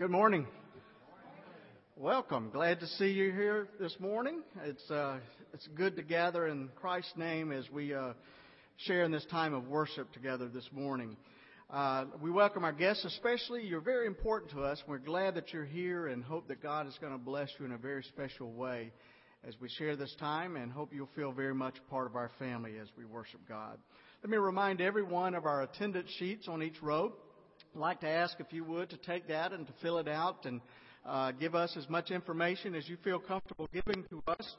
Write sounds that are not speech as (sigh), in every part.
Good morning. Welcome. Glad to see you here this morning. It's uh, it's good to gather in Christ's name as we uh, share in this time of worship together this morning. Uh, we welcome our guests, especially. You're very important to us. We're glad that you're here and hope that God is going to bless you in a very special way as we share this time and hope you'll feel very much part of our family as we worship God. Let me remind everyone of our attendance sheets on each row. Like to ask if you would to take that and to fill it out and uh, give us as much information as you feel comfortable giving to us.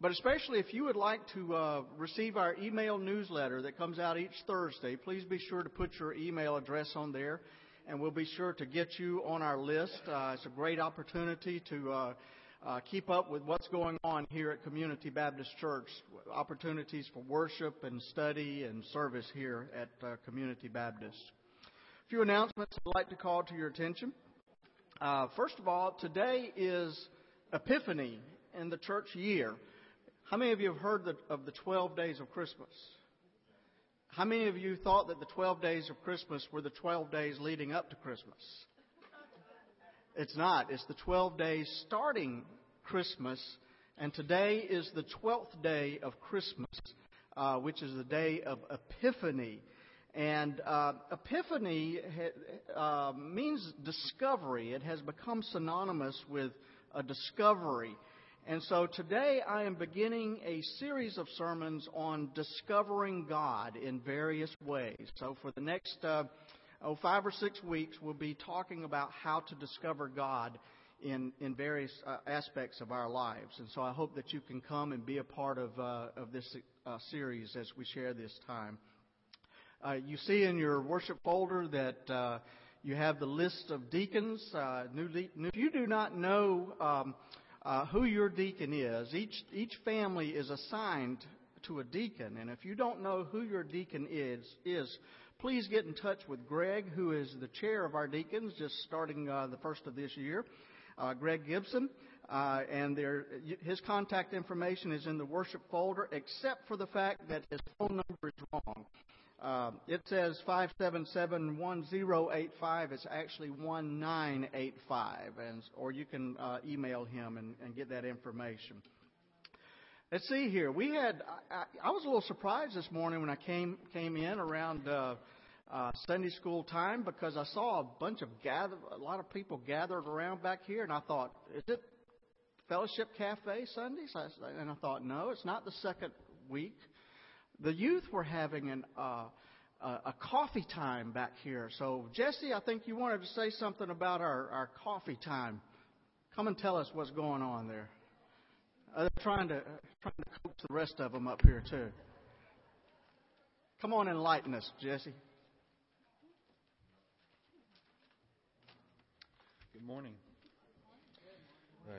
But especially if you would like to uh, receive our email newsletter that comes out each Thursday, please be sure to put your email address on there, and we'll be sure to get you on our list. Uh, it's a great opportunity to uh, uh, keep up with what's going on here at Community Baptist Church, opportunities for worship and study and service here at uh, Community Baptist. A few announcements I'd like to call to your attention. Uh, first of all, today is Epiphany in the church year. How many of you have heard of the 12 days of Christmas? How many of you thought that the 12 days of Christmas were the 12 days leading up to Christmas? It's not. It's the 12 days starting Christmas, and today is the 12th day of Christmas, uh, which is the day of Epiphany. And uh, Epiphany ha- uh, means discovery. It has become synonymous with a discovery. And so today I am beginning a series of sermons on discovering God in various ways. So for the next uh, oh, five or six weeks, we'll be talking about how to discover God in, in various uh, aspects of our lives. And so I hope that you can come and be a part of, uh, of this uh, series as we share this time. Uh, you see in your worship folder that uh, you have the list of deacons. Uh, new, new, if you do not know um, who your deacon is, each, each family is assigned to a deacon. And if you don't know who your deacon is, is please get in touch with Greg, who is the chair of our deacons, just starting uh, the first of this year. Uh, Greg Gibson. Uh, and there, his contact information is in the worship folder, except for the fact that his phone number is wrong. Uh, it says 577-1085. It's actually 1985, and or you can uh, email him and, and, get that information. Let's see here. We had. I, I, was a little surprised this morning when I came came in around uh, uh, Sunday school time because I saw a bunch of gather, a lot of people gathered around back here, and I thought, is it Fellowship Cafe Sundays? And I thought, no, it's not the second week. The youth were having an uh, a coffee time back here. So Jesse, I think you wanted to say something about our, our coffee time. Come and tell us what's going on there. Uh, they're trying to trying to coax the rest of them up here too. Come on, enlighten us, Jesse. Good morning. Right.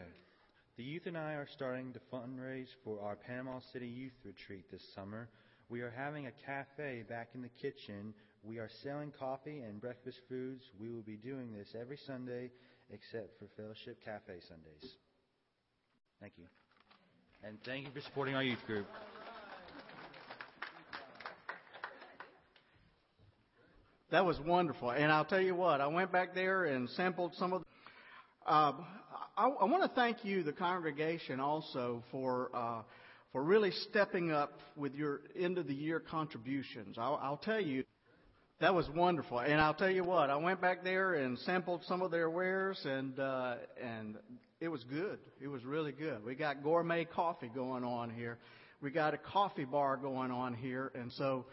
The youth and I are starting to fundraise for our Panama City Youth Retreat this summer. We are having a cafe back in the kitchen. We are selling coffee and breakfast foods. We will be doing this every Sunday except for Fellowship Cafe Sundays. Thank you. And thank you for supporting our youth group. That was wonderful. And I'll tell you what, I went back there and sampled some of. Uh, I, I want to thank you, the congregation, also for uh, for really stepping up with your end of the year contributions. I'll, I'll tell you, that was wonderful. And I'll tell you what, I went back there and sampled some of their wares, and uh, and it was good. It was really good. We got gourmet coffee going on here. We got a coffee bar going on here, and so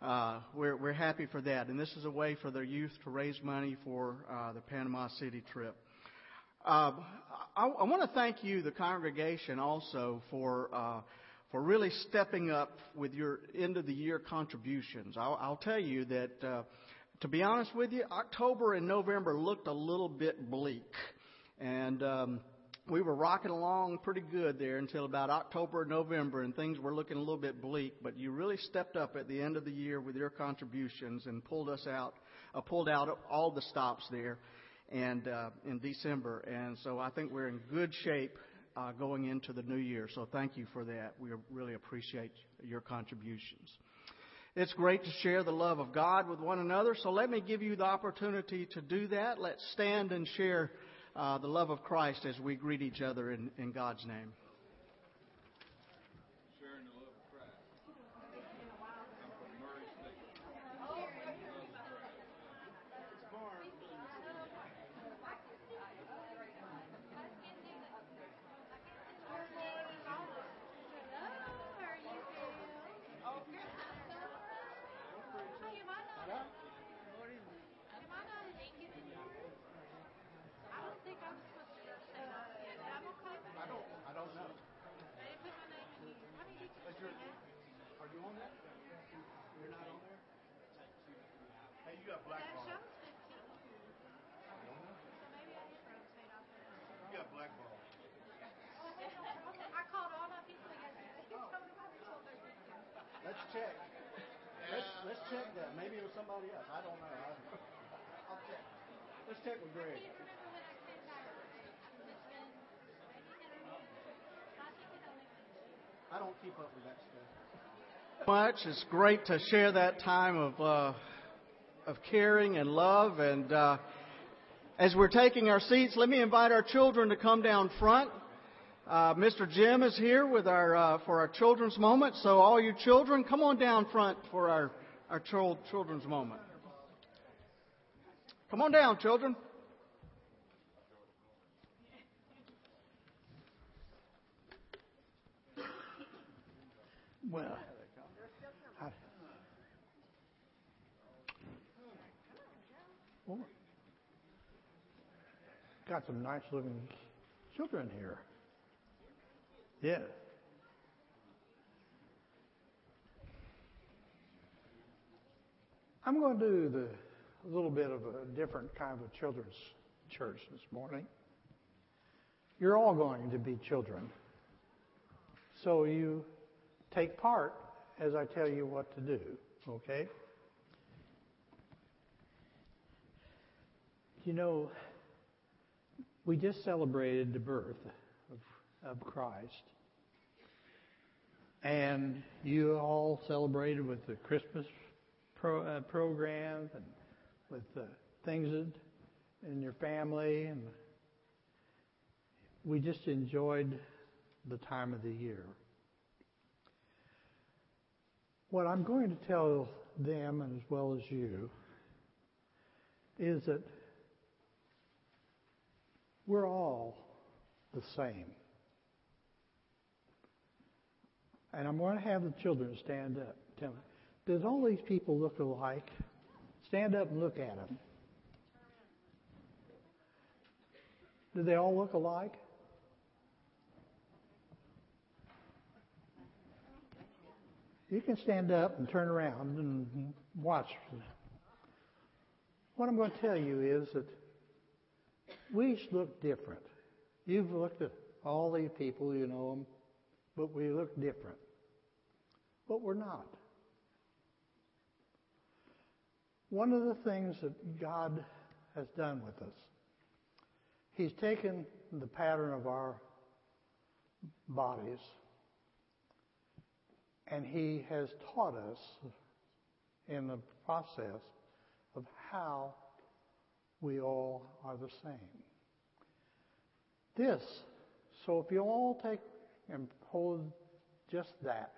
uh, we're we're happy for that. And this is a way for the youth to raise money for uh, the Panama City trip. Uh, I, I want to thank you, the congregation, also for uh, for really stepping up with your end of the year contributions. I'll, I'll tell you that. Uh, to be honest with you, October and November looked a little bit bleak. And um, we were rocking along pretty good there until about October, November, and things were looking a little bit bleak. But you really stepped up at the end of the year with your contributions and pulled us out, uh, pulled out all the stops there, and uh, in December. And so I think we're in good shape uh, going into the new year. So thank you for that. We really appreciate your contributions. It's great to share the love of God with one another, so let me give you the opportunity to do that. Let's stand and share uh, the love of Christ as we greet each other in, in God's name. check. Let's, let's check that. Maybe it was somebody else. I don't know. I'll check. Let's check with Greg. I don't keep up with that stuff. Much. It's great to share that time of uh, of caring and love. And uh, as we're taking our seats, let me invite our children to come down front. Uh, Mr. Jim is here with our uh, for our children's moment. So all you children, come on down front for our our children's moment. Come on down, children. Well, I, well, got some nice looking children here. Yeah. I'm going to do the a little bit of a different kind of a children's church this morning. You're all going to be children. So you take part as I tell you what to do, okay? You know, we just celebrated the birth of, of Christ. And you all celebrated with the Christmas pro, uh, program and with the things in your family, and we just enjoyed the time of the year. What I'm going to tell them, and as well as you, is that we're all the same. And I'm going to have the children stand up. Tell me, does all these people look alike? Stand up and look at them. Do they all look alike? You can stand up and turn around and watch. What I'm going to tell you is that we look different. You've looked at all these people, you know them, but we look different but we're not. One of the things that God has done with us, He's taken the pattern of our bodies and He has taught us in the process of how we all are the same. This, so if you all take and hold just that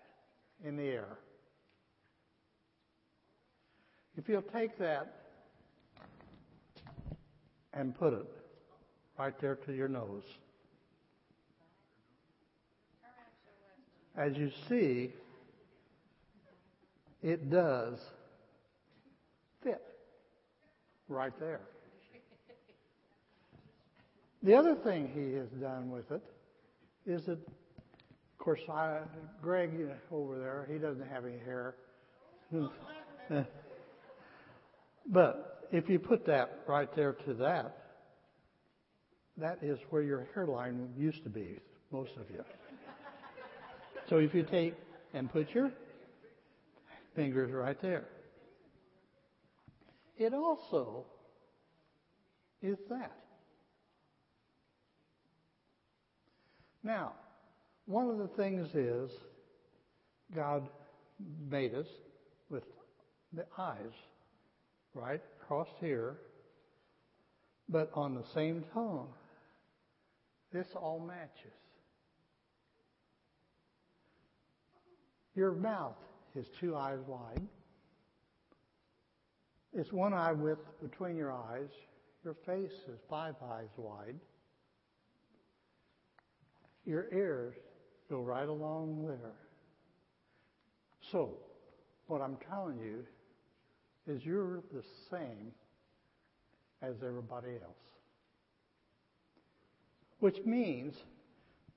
in the air. If you'll take that and put it right there to your nose. As you see, it does fit right there. The other thing he has done with it is that of course, I, Greg over there, he doesn't have any hair. (laughs) but if you put that right there to that, that is where your hairline used to be, most of you. so if you take and put your fingers right there, it also is that. Now, one of the things is God made us with the eyes, right across here, but on the same tone. This all matches. Your mouth is two eyes wide. It's one eye width between your eyes. Your face is five eyes wide. Your ears go right along there. So, what I'm telling you is you're the same as everybody else. Which means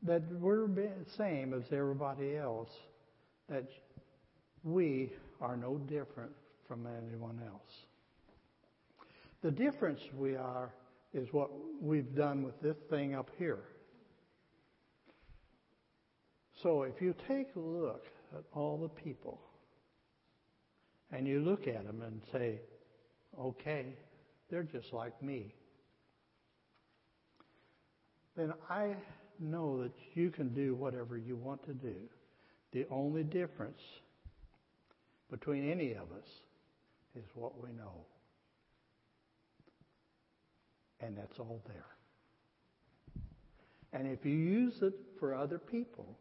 that we're the same as everybody else, that we are no different from anyone else. The difference we are is what we've done with this thing up here. So if you take a look at all the people and you look at them and say, okay, they're just like me, then I know that you can do whatever you want to do. The only difference between any of us is what we know. And that's all there. And if you use it for other people,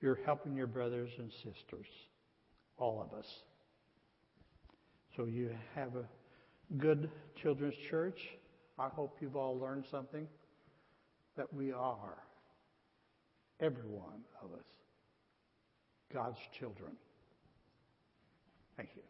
you're helping your brothers and sisters, all of us. So you have a good children's church. I hope you've all learned something that we are, every one of us, God's children. Thank you.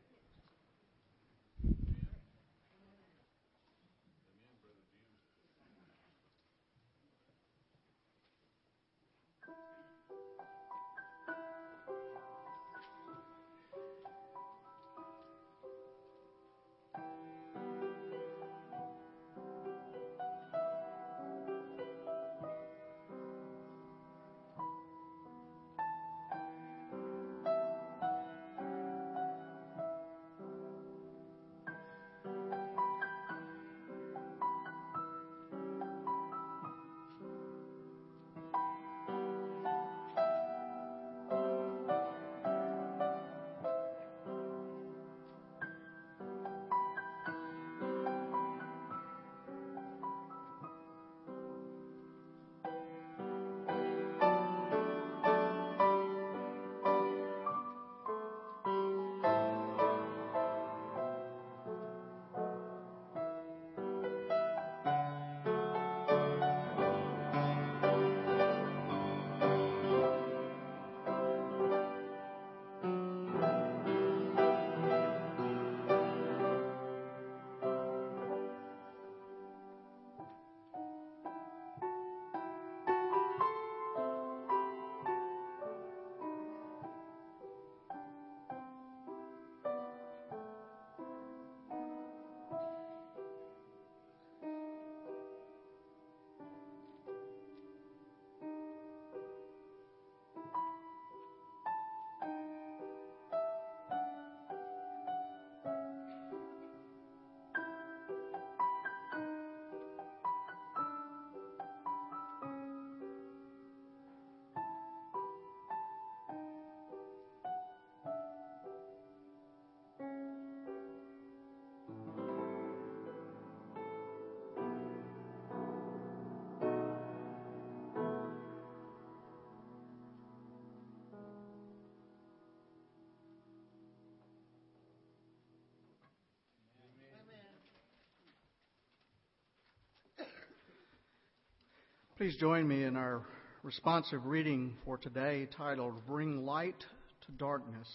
Please join me in our responsive reading for today titled Bring Light to Darkness.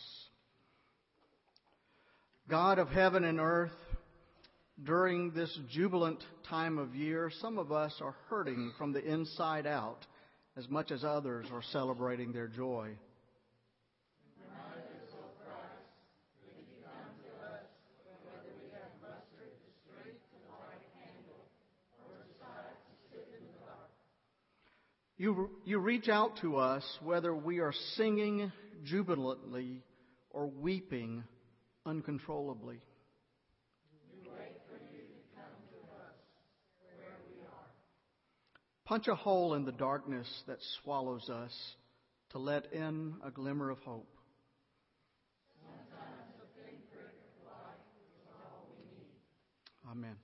God of heaven and earth, during this jubilant time of year, some of us are hurting from the inside out as much as others are celebrating their joy. You, you reach out to us whether we are singing jubilantly or weeping uncontrollably. To to Punch a hole in the darkness that swallows us to let in a glimmer of hope. Amen.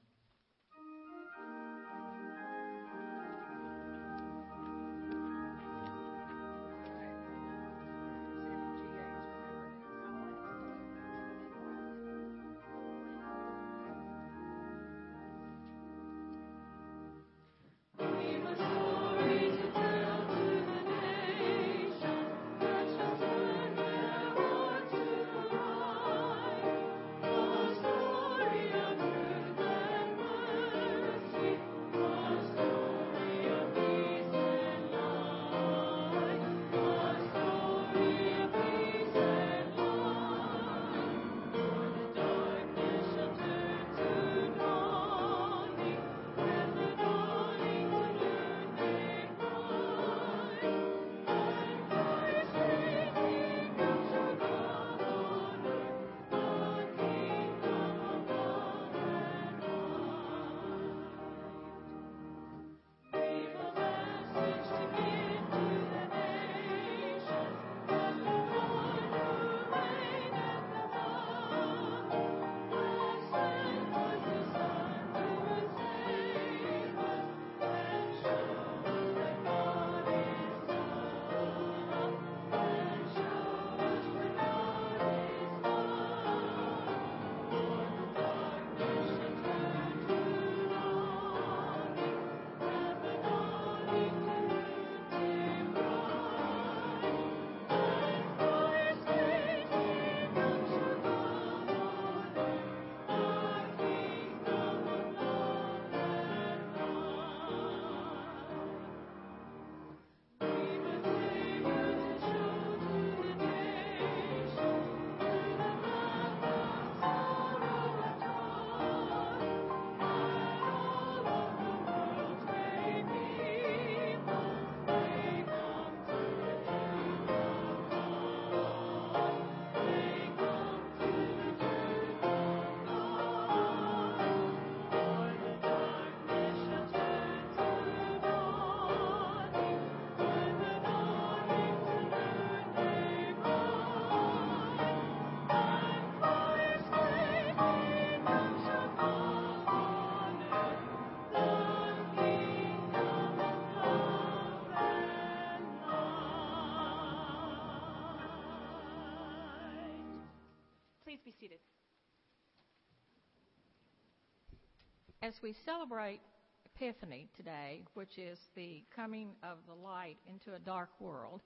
As we celebrate Epiphany today, which is the coming of the light into a dark world,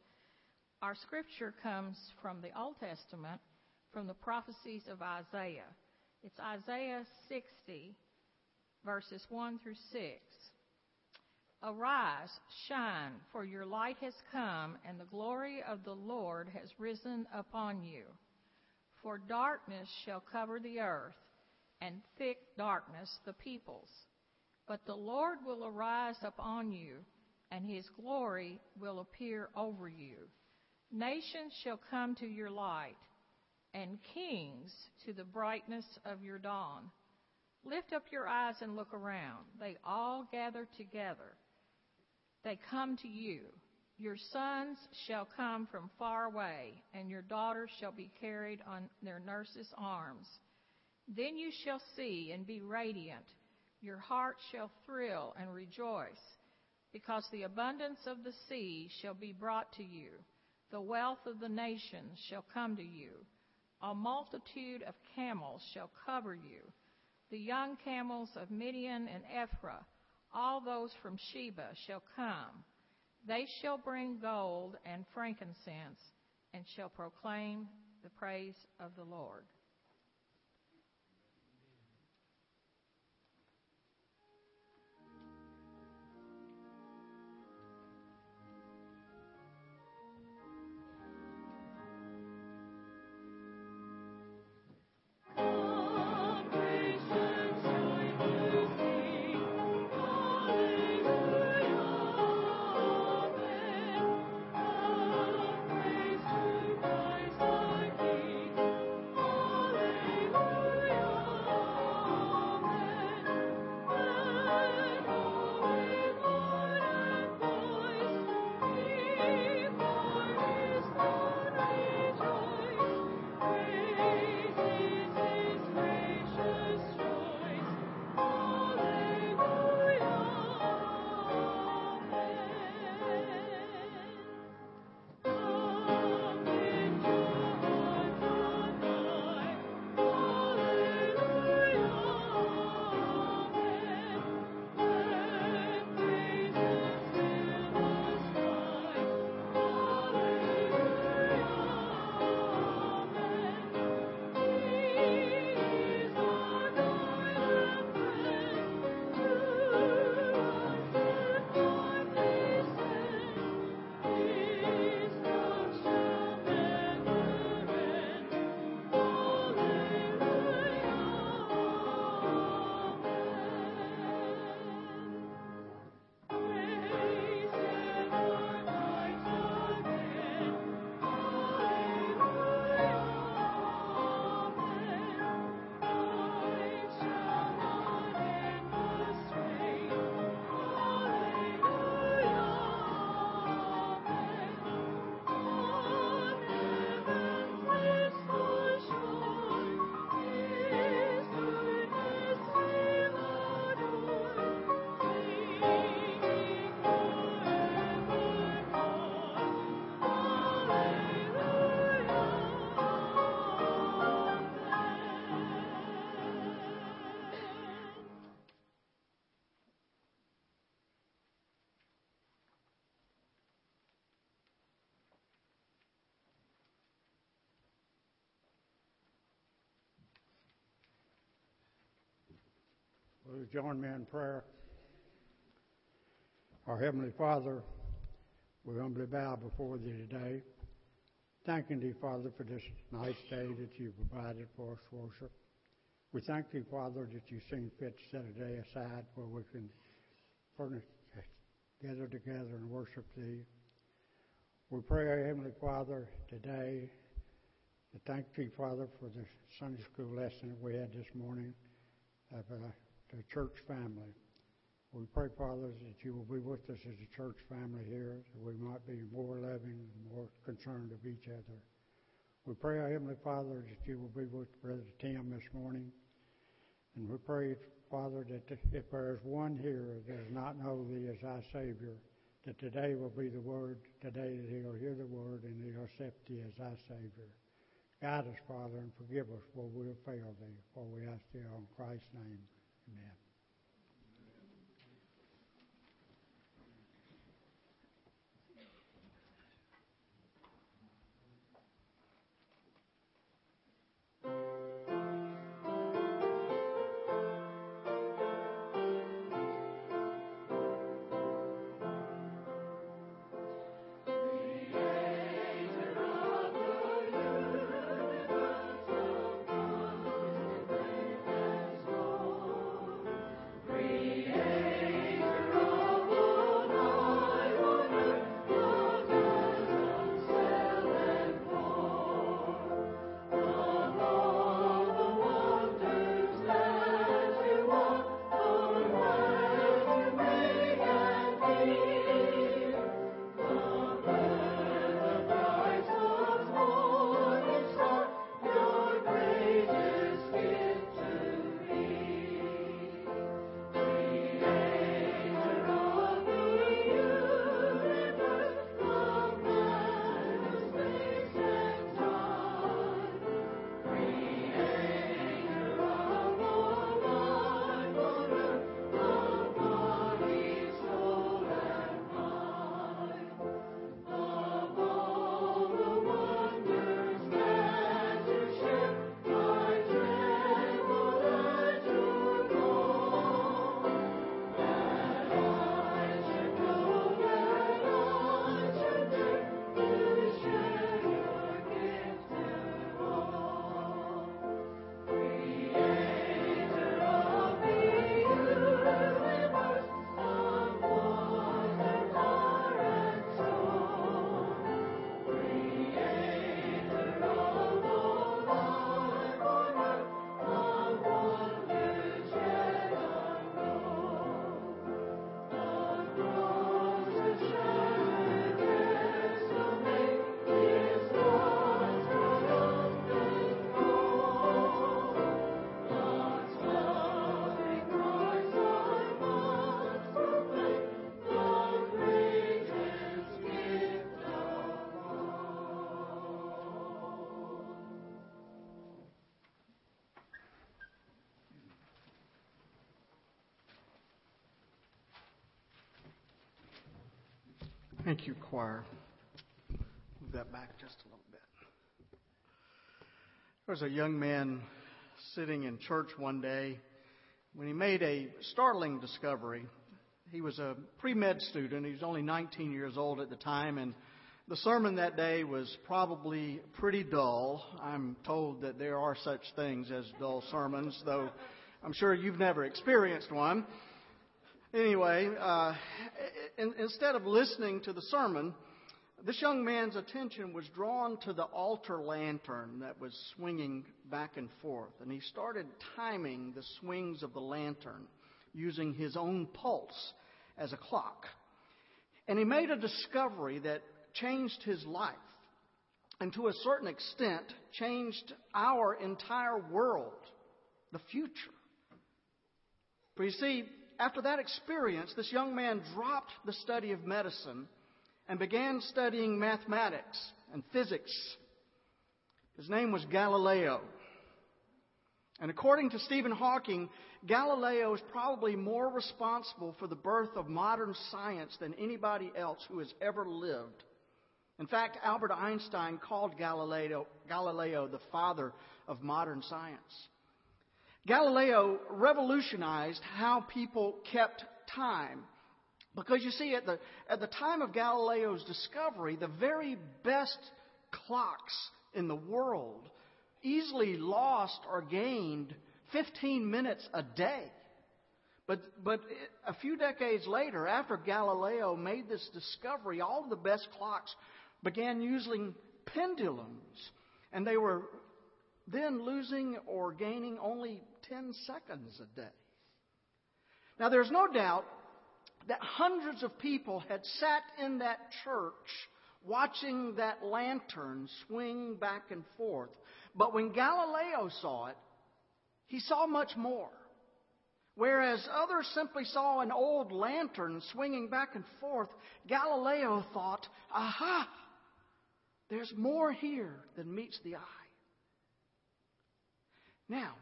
our scripture comes from the Old Testament, from the prophecies of Isaiah. It's Isaiah 60, verses 1 through 6. Arise, shine, for your light has come, and the glory of the Lord has risen upon you. For darkness shall cover the earth and thick darkness the peoples. But the Lord will arise upon you, and his glory will appear over you. Nations shall come to your light, and kings to the brightness of your dawn. Lift up your eyes and look around. They all gather together. They come to you. Your sons shall come from far away, and your daughters shall be carried on their nurses' arms. Then you shall see and be radiant. Your heart shall thrill and rejoice, because the abundance of the sea shall be brought to you. The wealth of the nations shall come to you. A multitude of camels shall cover you. The young camels of Midian and Ephah, all those from Sheba, shall come. They shall bring gold and frankincense, and shall proclaim the praise of the Lord. Will you join me in prayer? Our Heavenly Father, we humbly bow before Thee today, thanking Thee, Father, for this nice day that You provided for us worship. We thank Thee, Father, that You seen fit to set a day aside where we can furnish, gather together and worship Thee. We pray, our Heavenly Father, today to thank Thee, Father, for the Sunday school lesson that we had this morning of the church family. We pray, Father, that you will be with us as a church family here, that we might be more loving and more concerned of each other. We pray, our Heavenly Father, that you will be with Brother Tim this morning. And we pray, Father, that if there is one here that does not know Thee as our Savior, that today will be the word, today that he'll hear the word and he'll accept Thee as our Savior. Guide us, Father, and forgive us for we have failed Thee, for we ask Thee in Christ's name. Amen. Thank you, choir. Move that back just a little bit. There was a young man sitting in church one day when he made a startling discovery. He was a pre med student. He was only 19 years old at the time, and the sermon that day was probably pretty dull. I'm told that there are such things as dull sermons, though I'm sure you've never experienced one. Anyway, uh, in, instead of listening to the sermon, this young man's attention was drawn to the altar lantern that was swinging back and forth. And he started timing the swings of the lantern using his own pulse as a clock. And he made a discovery that changed his life and to a certain extent changed our entire world, the future. For you see, after that experience, this young man dropped the study of medicine and began studying mathematics and physics. His name was Galileo. And according to Stephen Hawking, Galileo is probably more responsible for the birth of modern science than anybody else who has ever lived. In fact, Albert Einstein called Galileo, Galileo the father of modern science. Galileo revolutionized how people kept time. Because you see, at the, at the time of Galileo's discovery, the very best clocks in the world easily lost or gained 15 minutes a day. But, but a few decades later, after Galileo made this discovery, all the best clocks began using pendulums. And they were then losing or gaining only 10 seconds a day. Now, there's no doubt that hundreds of people had sat in that church watching that lantern swing back and forth. But when Galileo saw it, he saw much more. Whereas others simply saw an old lantern swinging back and forth, Galileo thought, aha, there's more here than meets the eye. Now,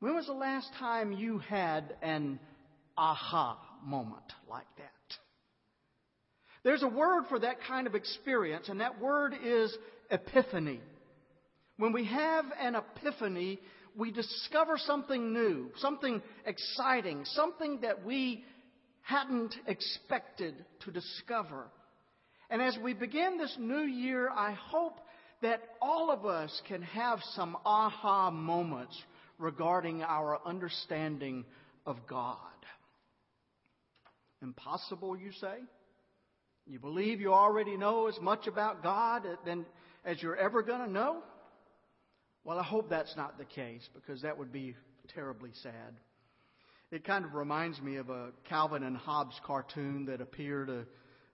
when was the last time you had an aha moment like that? There's a word for that kind of experience, and that word is epiphany. When we have an epiphany, we discover something new, something exciting, something that we hadn't expected to discover. And as we begin this new year, I hope that all of us can have some aha moments regarding our understanding of God. Impossible, you say? You believe you already know as much about God as you're ever going to know? Well, I hope that's not the case because that would be terribly sad. It kind of reminds me of a Calvin and Hobbes cartoon that appeared a,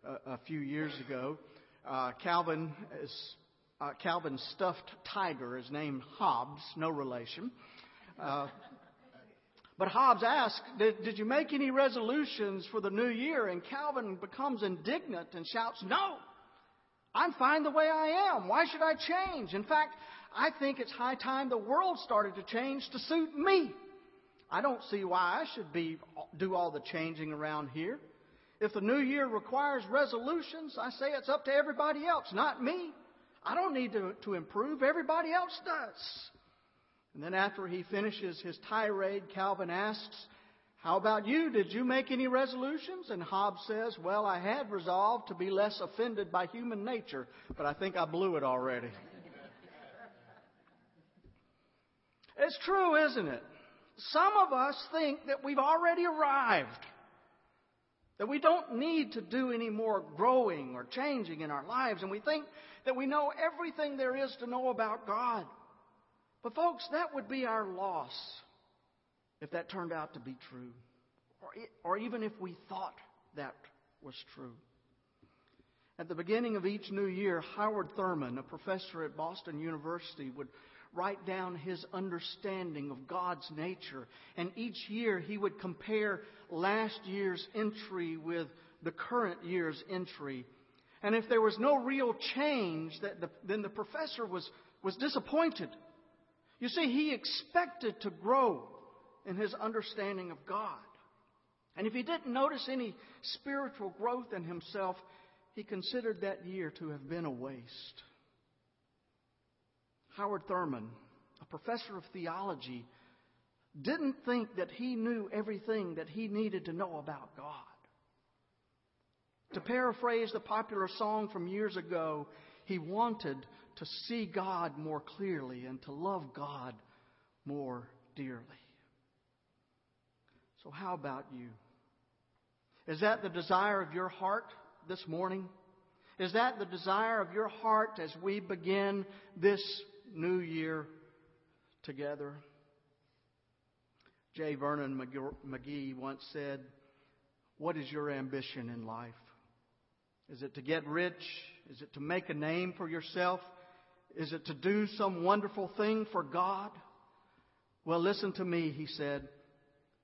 a, a few years ago. Uh, Calvin is uh, Calvin's stuffed tiger is named Hobbes, no relation. Uh, but Hobbes asks, did, did you make any resolutions for the new year? And Calvin becomes indignant and shouts, No! I'm fine the way I am. Why should I change? In fact, I think it's high time the world started to change to suit me. I don't see why I should be do all the changing around here. If the new year requires resolutions, I say it's up to everybody else, not me. I don't need to, to improve. Everybody else does. And then after he finishes his tirade, Calvin asks, How about you? Did you make any resolutions? And Hobbes says, Well, I had resolved to be less offended by human nature, but I think I blew it already. it's true, isn't it? Some of us think that we've already arrived. That we don't need to do any more growing or changing in our lives. And we think that we know everything there is to know about God. But, folks, that would be our loss if that turned out to be true, or, or even if we thought that was true. At the beginning of each new year, Howard Thurman, a professor at Boston University, would write down his understanding of God's nature. And each year he would compare last year's entry with the current year's entry. And if there was no real change, then the professor was, was disappointed. You see, he expected to grow in his understanding of God. And if he didn't notice any spiritual growth in himself, he considered that year to have been a waste. Howard Thurman, a professor of theology, didn't think that he knew everything that he needed to know about God. To paraphrase the popular song from years ago, he wanted to see God more clearly and to love God more dearly. So, how about you? Is that the desire of your heart this morning? Is that the desire of your heart as we begin this new year together? J. Vernon McGee once said, What is your ambition in life? Is it to get rich? Is it to make a name for yourself? Is it to do some wonderful thing for God? Well, listen to me, he said.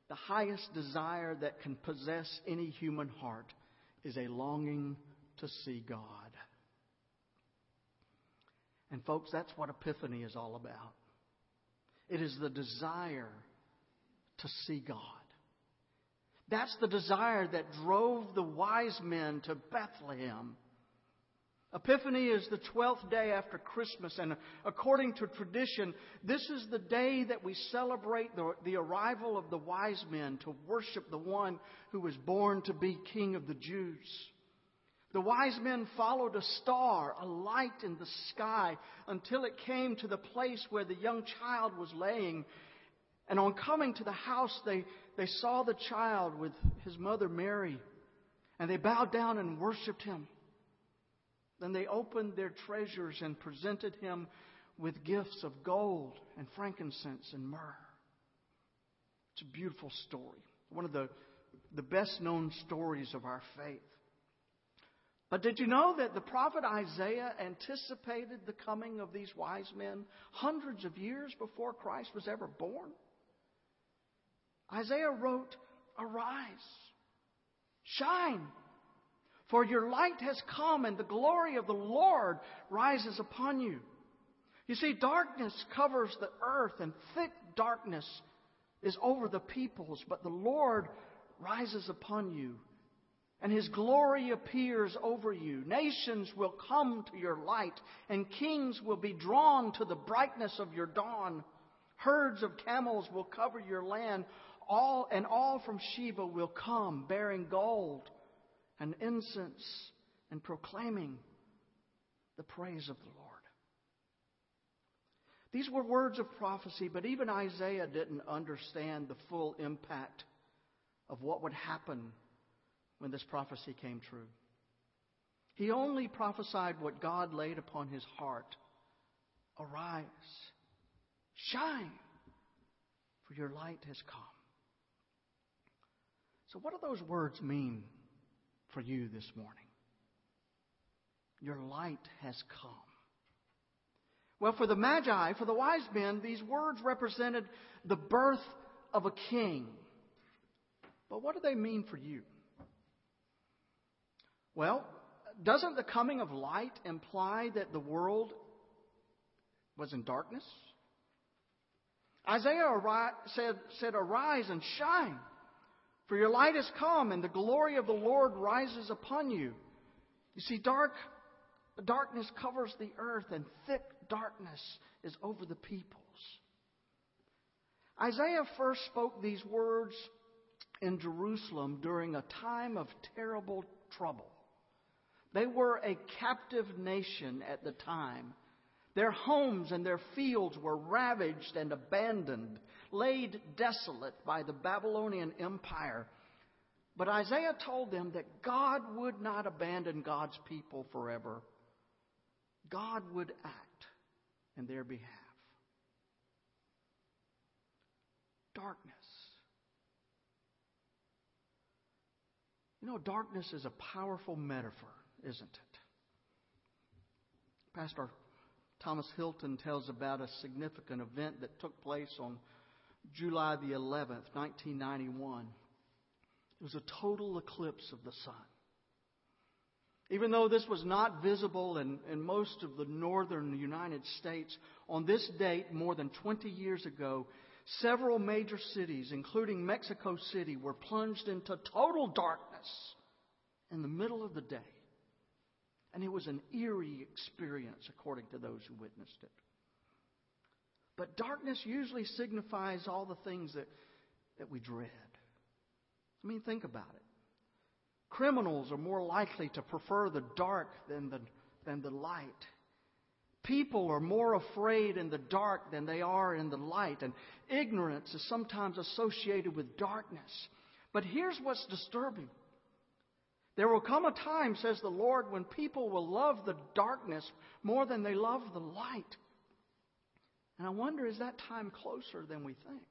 The highest desire that can possess any human heart is a longing to see God. And, folks, that's what Epiphany is all about. It is the desire to see God. That's the desire that drove the wise men to Bethlehem. Epiphany is the 12th day after Christmas, and according to tradition, this is the day that we celebrate the, the, arrival of the wise men to worship the one who was born to be King of the Jews. The wise men followed a star, a light in the sky, until it came to the place where the young child was laying. And on coming to the house, they, they saw the child with his mother Mary, and they bowed down and worshiped him. Then they opened their treasures and presented him with gifts of gold and frankincense and myrrh. It's a beautiful story, one of the, the best known stories of our faith. But did you know that the prophet Isaiah anticipated the coming of these wise men hundreds of years before Christ was ever born? Isaiah wrote, Arise, shine, for your light has come, and the glory of the Lord rises upon you. You see, darkness covers the earth, and thick darkness is over the peoples, but the Lord rises upon you, and his glory appears over you. Nations will come to your light, and kings will be drawn to the brightness of your dawn. Herds of camels will cover your land, all and all from Sheba will come bearing gold and incense and proclaiming the praise of the Lord. These were words of prophecy, but even Isaiah didn't understand the full impact of what would happen when this prophecy came true. He only prophesied what God laid upon his heart. Arise, shine, for your light has come. So, what do those words mean for you this morning. Your light has come. Well, for the Magi, for the wise men, these words represented the birth of a king. But what do they mean for you? Well, doesn't the coming of light imply that the world was in darkness? Isaiah said, said, Arise and shine, for your light has come, and the glory of the Lord rises upon you. You see, dark darkness covers the earth, and thick darkness is over the peoples. Isaiah first spoke these words in Jerusalem during a time of terrible trouble. They were a captive nation at the time. Their homes and their fields were ravaged and abandoned laid desolate by the Babylonian Empire. But Isaiah told them that God would not abandon God's people forever. God would act in their behalf. Darkness. You know, darkness is a powerful metaphor, isn't it? Pastor Thomas Hilton tells about a significant event that took place on July the 11th, 1991. It was a total eclipse of the sun. Even though this was not visible in, in most of the northern United States, on this date, more than 20 years ago, several major cities, including Mexico City, were plunged into total darkness in the middle of the day. And it was an eerie experience, according to those who witnessed it. But darkness usually signifies all the things that, that we dread. I mean, think about it. Criminals are more likely to prefer the dark than the, than the light. People are more afraid in the dark than they are in the light, and ignorance is sometimes associated with darkness. But here's what's disturbing. There will come a time, says the Lord, when people will love the darkness more than they love the light. And I wonder, is that time closer than we think?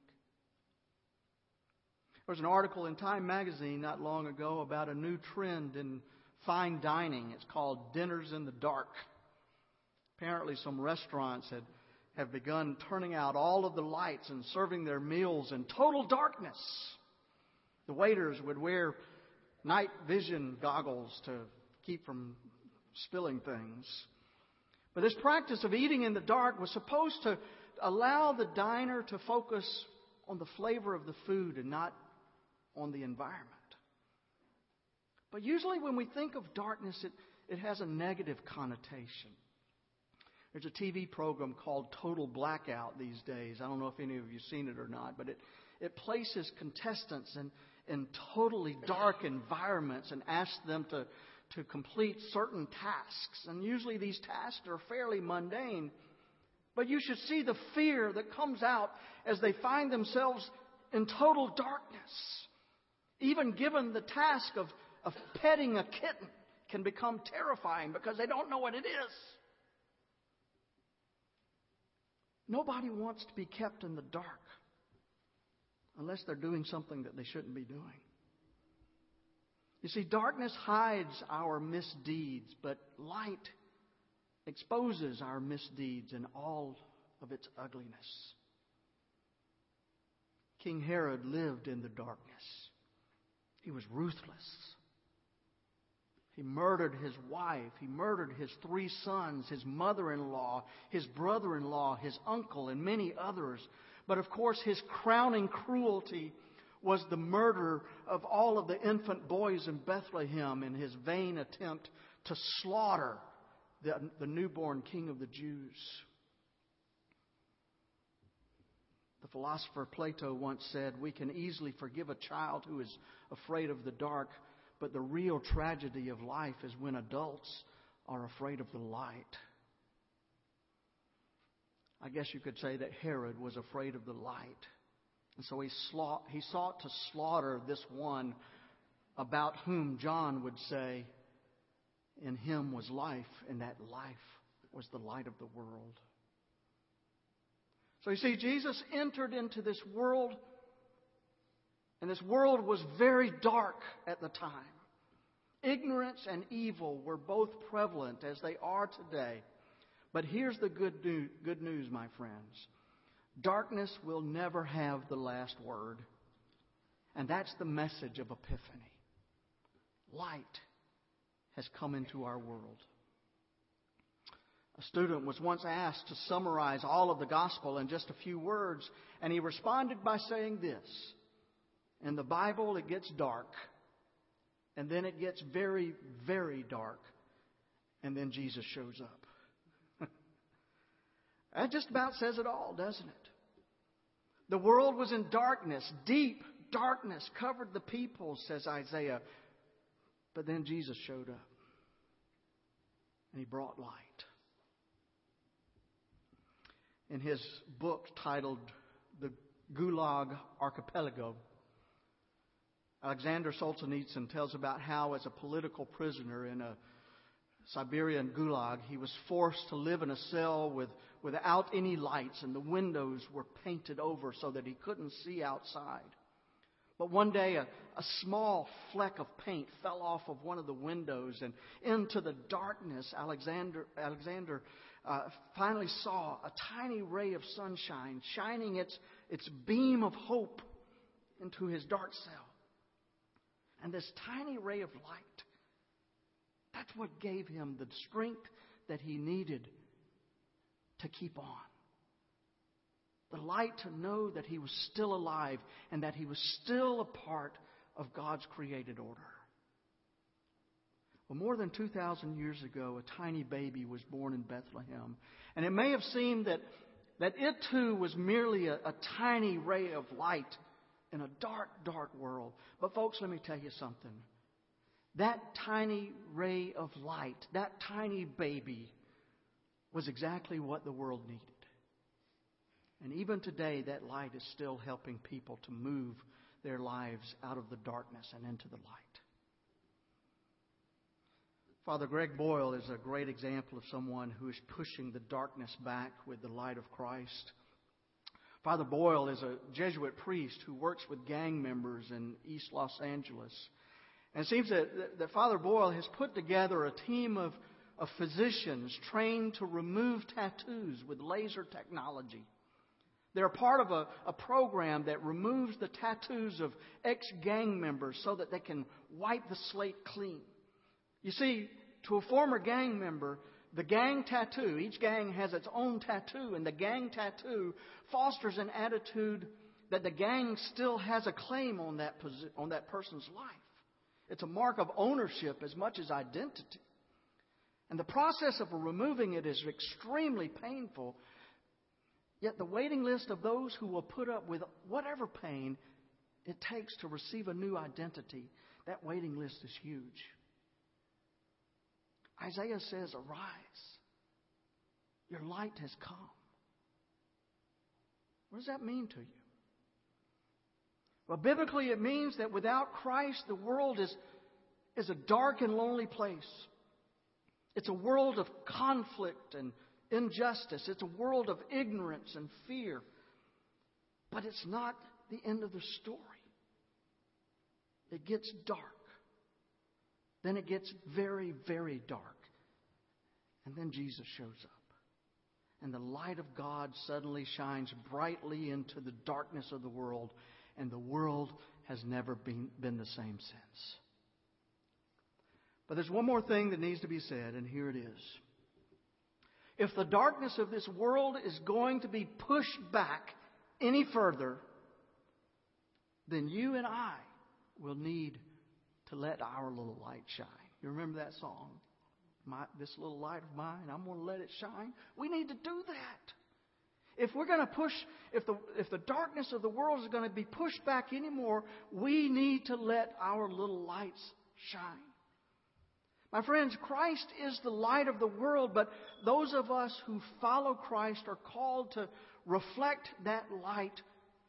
There was an article in Time magazine not long ago about a new trend in fine dining. It's called Dinners in the Dark. Apparently, some restaurants had, have begun turning out all of the lights and serving their meals in total darkness. The waiters would wear night vision goggles to keep from spilling things. But this practice of eating in the dark was supposed to allow the diner to focus on the flavor of the food and not on the environment. But usually when we think of darkness, it, it has a negative connotation. There's a TV program called Total Blackout these days. I don't know if any of you have seen it or not, but it, it places contestants in, in totally dark environments and asks them to, to complete certain tasks. And usually these tasks are fairly mundane. But you should see the fear that comes out as they find themselves in total darkness. Even given the task of, of petting a kitten can become terrifying because they don't know what it is. Nobody wants to be kept in the dark unless they're doing something that they shouldn't be doing. You see, darkness hides our misdeeds, but light exposes our misdeeds in all of its ugliness. King Herod lived in the darkness. He was ruthless. He murdered his wife. He murdered his three sons, his mother in law, his brother in law, his uncle, and many others. But of course, his crowning cruelty was the murder of all of the infant boys in Bethlehem in his vain attempt to slaughter the, the newborn king of the Jews. The philosopher Plato once said, We can easily forgive a child who is afraid of the dark but the real tragedy of life is when adults are afraid of the light. I guess you could say that Herod was afraid of the light. And so he, he sought to slaughter this one about whom John would say, In him was life, and that life was the light of the world. So you see, Jesus entered into this world and this world was very dark at the time. Ignorance and evil were both prevalent as they are today. But here's the good news, good news, my friends. Darkness will never have the last word. And that's the message of Epiphany. Light has come into our world. A student was once asked to summarize all of the gospel in just a few words, and he responded by saying this in the Bible, it gets dark. And then it gets very, very dark. And then Jesus shows up. (laughs) that just about says it all, doesn't it? The world was in darkness. Deep darkness covered the people, says Isaiah. But then Jesus showed up. And he brought light. In his book titled The Gulag Archipelago, Alexander Solzhenitsyn tells about how, as a political prisoner in a Siberian gulag, he was forced to live in a cell with, without any lights, and the windows were painted over so that he couldn't see outside. But one day, a, a small fleck of paint fell off of one of the windows, and into the darkness, Alexander, Alexander uh, finally saw a tiny ray of sunshine shining its, its beam of hope into his dark cell. And this tiny ray of light, that's what gave him the strength that he needed to keep on. The light to know that he was still alive and that he was still a part of God's created order. Well, more than 2,000 years ago, a tiny baby was born in Bethlehem. And it may have seemed that, that it too was merely a, a tiny ray of light in a dark, dark world. But, folks, let me tell you something. That tiny ray of light, that tiny baby, was exactly what the world needed. And even today, that light is still helping people to move their lives out of the darkness and into the light. Father Greg Boyle is a great example of someone who is pushing the darkness back with the light of Christ. Father Boyle is a Jesuit priest who works with gang members in East Los Angeles. And it seems that, that Father Boyle has put together a team of, of physicians trained to remove tattoos with laser technology. They're part of a, a program that removes the tattoos of ex gang members so that they can wipe the slate clean. You see, to a former gang member, the gang tattoo, each gang has its own tattoo, and the gang tattoo fosters an attitude that the gang still has a claim on that, on that person's life. It's a mark of ownership as much as identity. And the process of removing it is extremely painful. Yet the waiting list of those who will put up with whatever pain it takes to receive a new identity, that waiting list is huge. Isaiah says, Arise. Your light has come. What does that mean to you? Well, biblically, it means that without Christ, the world is, is a dark and lonely place. It's a world of conflict and injustice. It's a world of ignorance and fear. But it's not the end of the story. It gets dark. Then it gets very, very dark. And then Jesus shows up. And the light of God suddenly shines brightly into the darkness of the world, and the world has never been, been the same since. But there's one more thing that needs to be said, and here it is. If the darkness of this world is going to be pushed back any further, then you and I will need to let our little light shine. You remember that song? My, this little light of mine, I'm going to let it shine. We need to do that. If we're going to push, if the, if the darkness of the world is going to be pushed back anymore, we need to let our little lights shine. My friends, Christ is the light of the world, but those of us who follow Christ are called to reflect that light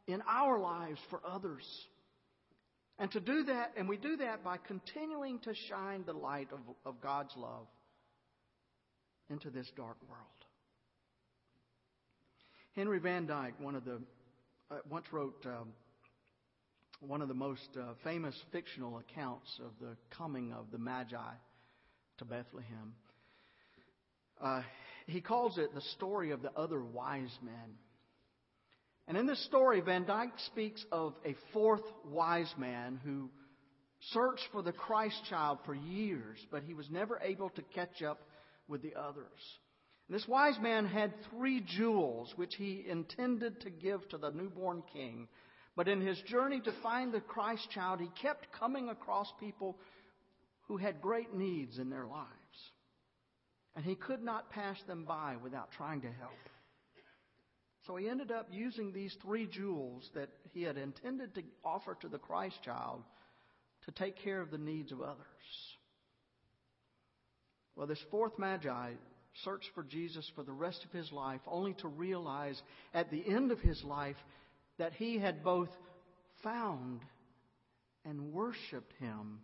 in our lives for others. And to do that, and we do that by continuing to shine the light of, of God's love into this dark world. Henry Van Dyke, one of the, uh, once wrote um, one of the most uh, famous fictional accounts of the coming of the Magi to Bethlehem. Uh, he calls it the story of the other wise men. And in this story, Van Dyke speaks of a fourth wise man who searched for the Christ child for years, but he was never able to catch up with the others. And this wise man had three jewels which he intended to give to the newborn king. But in his journey to find the Christ child, he kept coming across people who had great needs in their lives. And he could not pass them by without trying to help. So he ended up using these three jewels that he had intended to offer to the Christ child to take care of the needs of others. Well, this fourth Magi searched for Jesus for the rest of his life, only to realize at the end of his life that he had both found and worshiped him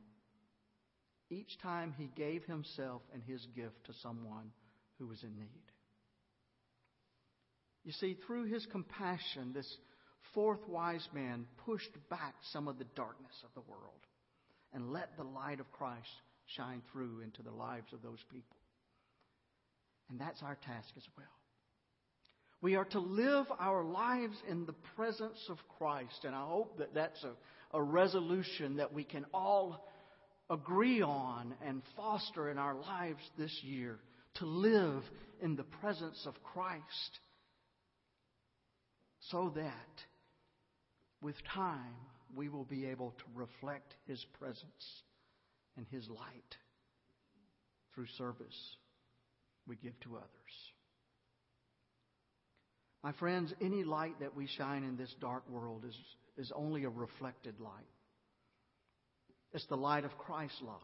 each time he gave himself and his gift to someone who was in need. You see, through his compassion, this fourth wise man pushed back some of the darkness of the world and let the light of Christ shine through into the lives of those people. And that's our task as well. We are to live our lives in the presence of Christ, and I hope that that's a, a resolution that we can all agree on and foster in our lives this year to live in the presence of Christ so that with time we will be able to reflect His presence and His light through service we give to others. My friends, any light that we shine in this dark world is, is only a reflected light. It's the light of Christ's love.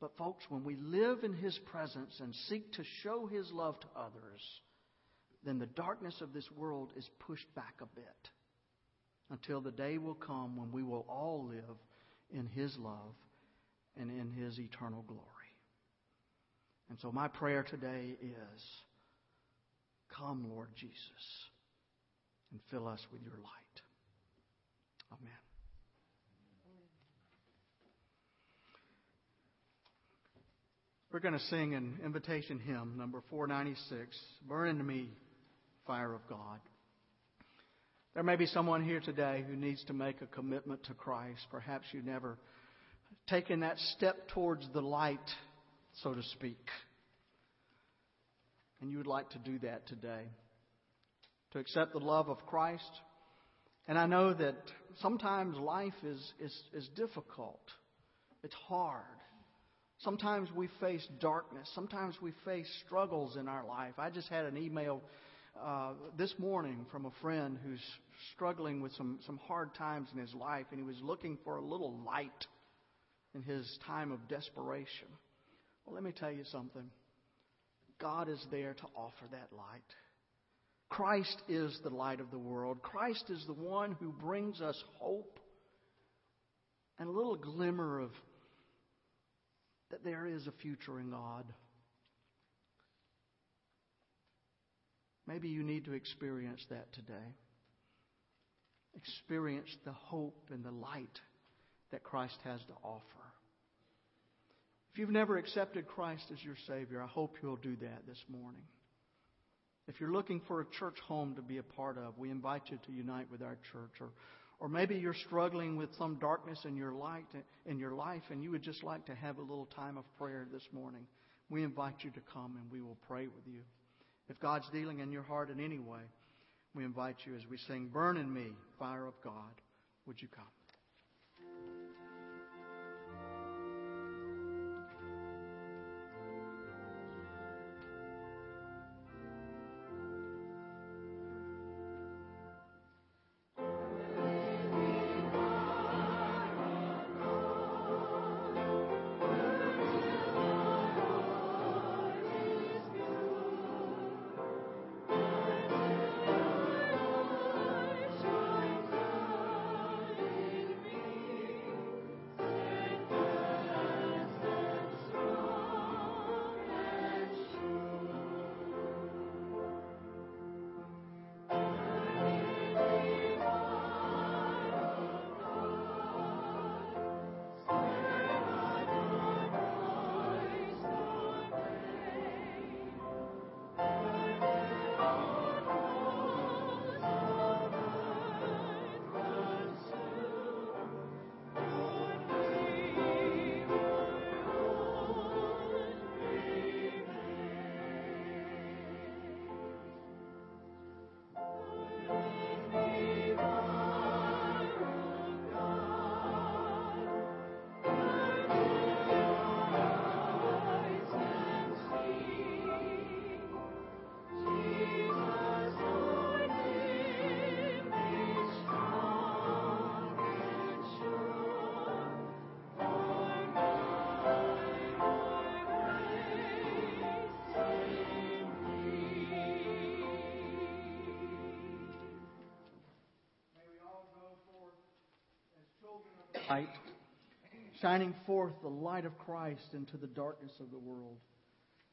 But, folks, when we live in His presence and seek to show His love to others, then the darkness of this world is pushed back a bit until the day will come when we will all live in His love and in His eternal glory. And so, my prayer today is Come, Lord Jesus, and fill us with your light. Amen. We're going to sing an invitation hymn, number 496 Burn into me, fire of God. There may be someone here today who needs to make a commitment to Christ. Perhaps you've never taken that step towards the light, so to speak. And you would like to do that today. To accept the love of Christ. And I know that sometimes life is, is, is difficult. It's hard. Sometimes we face darkness. Sometimes we face struggles in our life. I just had an email uh, this morning from a friend who's struggling with some, some hard times in his life, and he was looking for a little light in his time of desperation. Well, let me tell you something. God is there to offer that light. Christ is the light of the world. Christ is the one who brings us hope and a little glimmer of that there is a future in God. Maybe you need to experience that today. Experience the hope and the light that Christ has to offer. If you've never accepted Christ as your Savior, I hope you'll do that this morning. If you're looking for a church home to be a part of, we invite you to unite with our church. Or, or maybe you're struggling with some darkness in your light in your life, and you would just like to have a little time of prayer this morning. We invite you to come, and we will pray with you. If God's dealing in your heart in any way, we invite you as we sing, "Burn in Me, Fire of God." Would you come? Light, shining forth the light of Christ into the darkness of the world.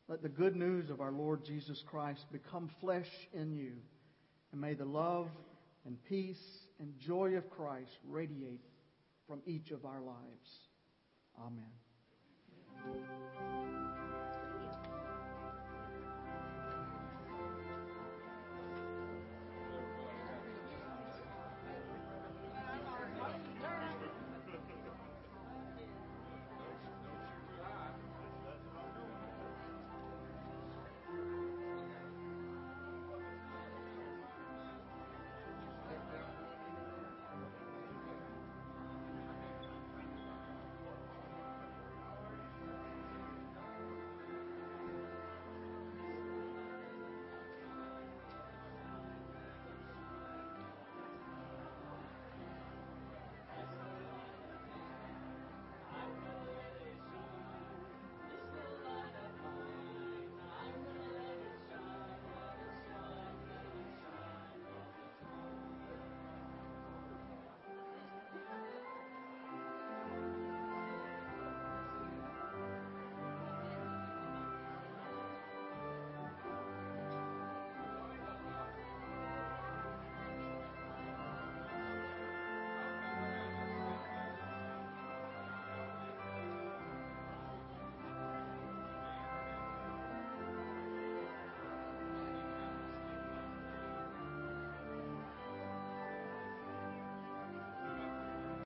Let the good news of our Lord Jesus Christ become flesh in you, and may the love and peace and joy of Christ radiate from each of our lives. Amen.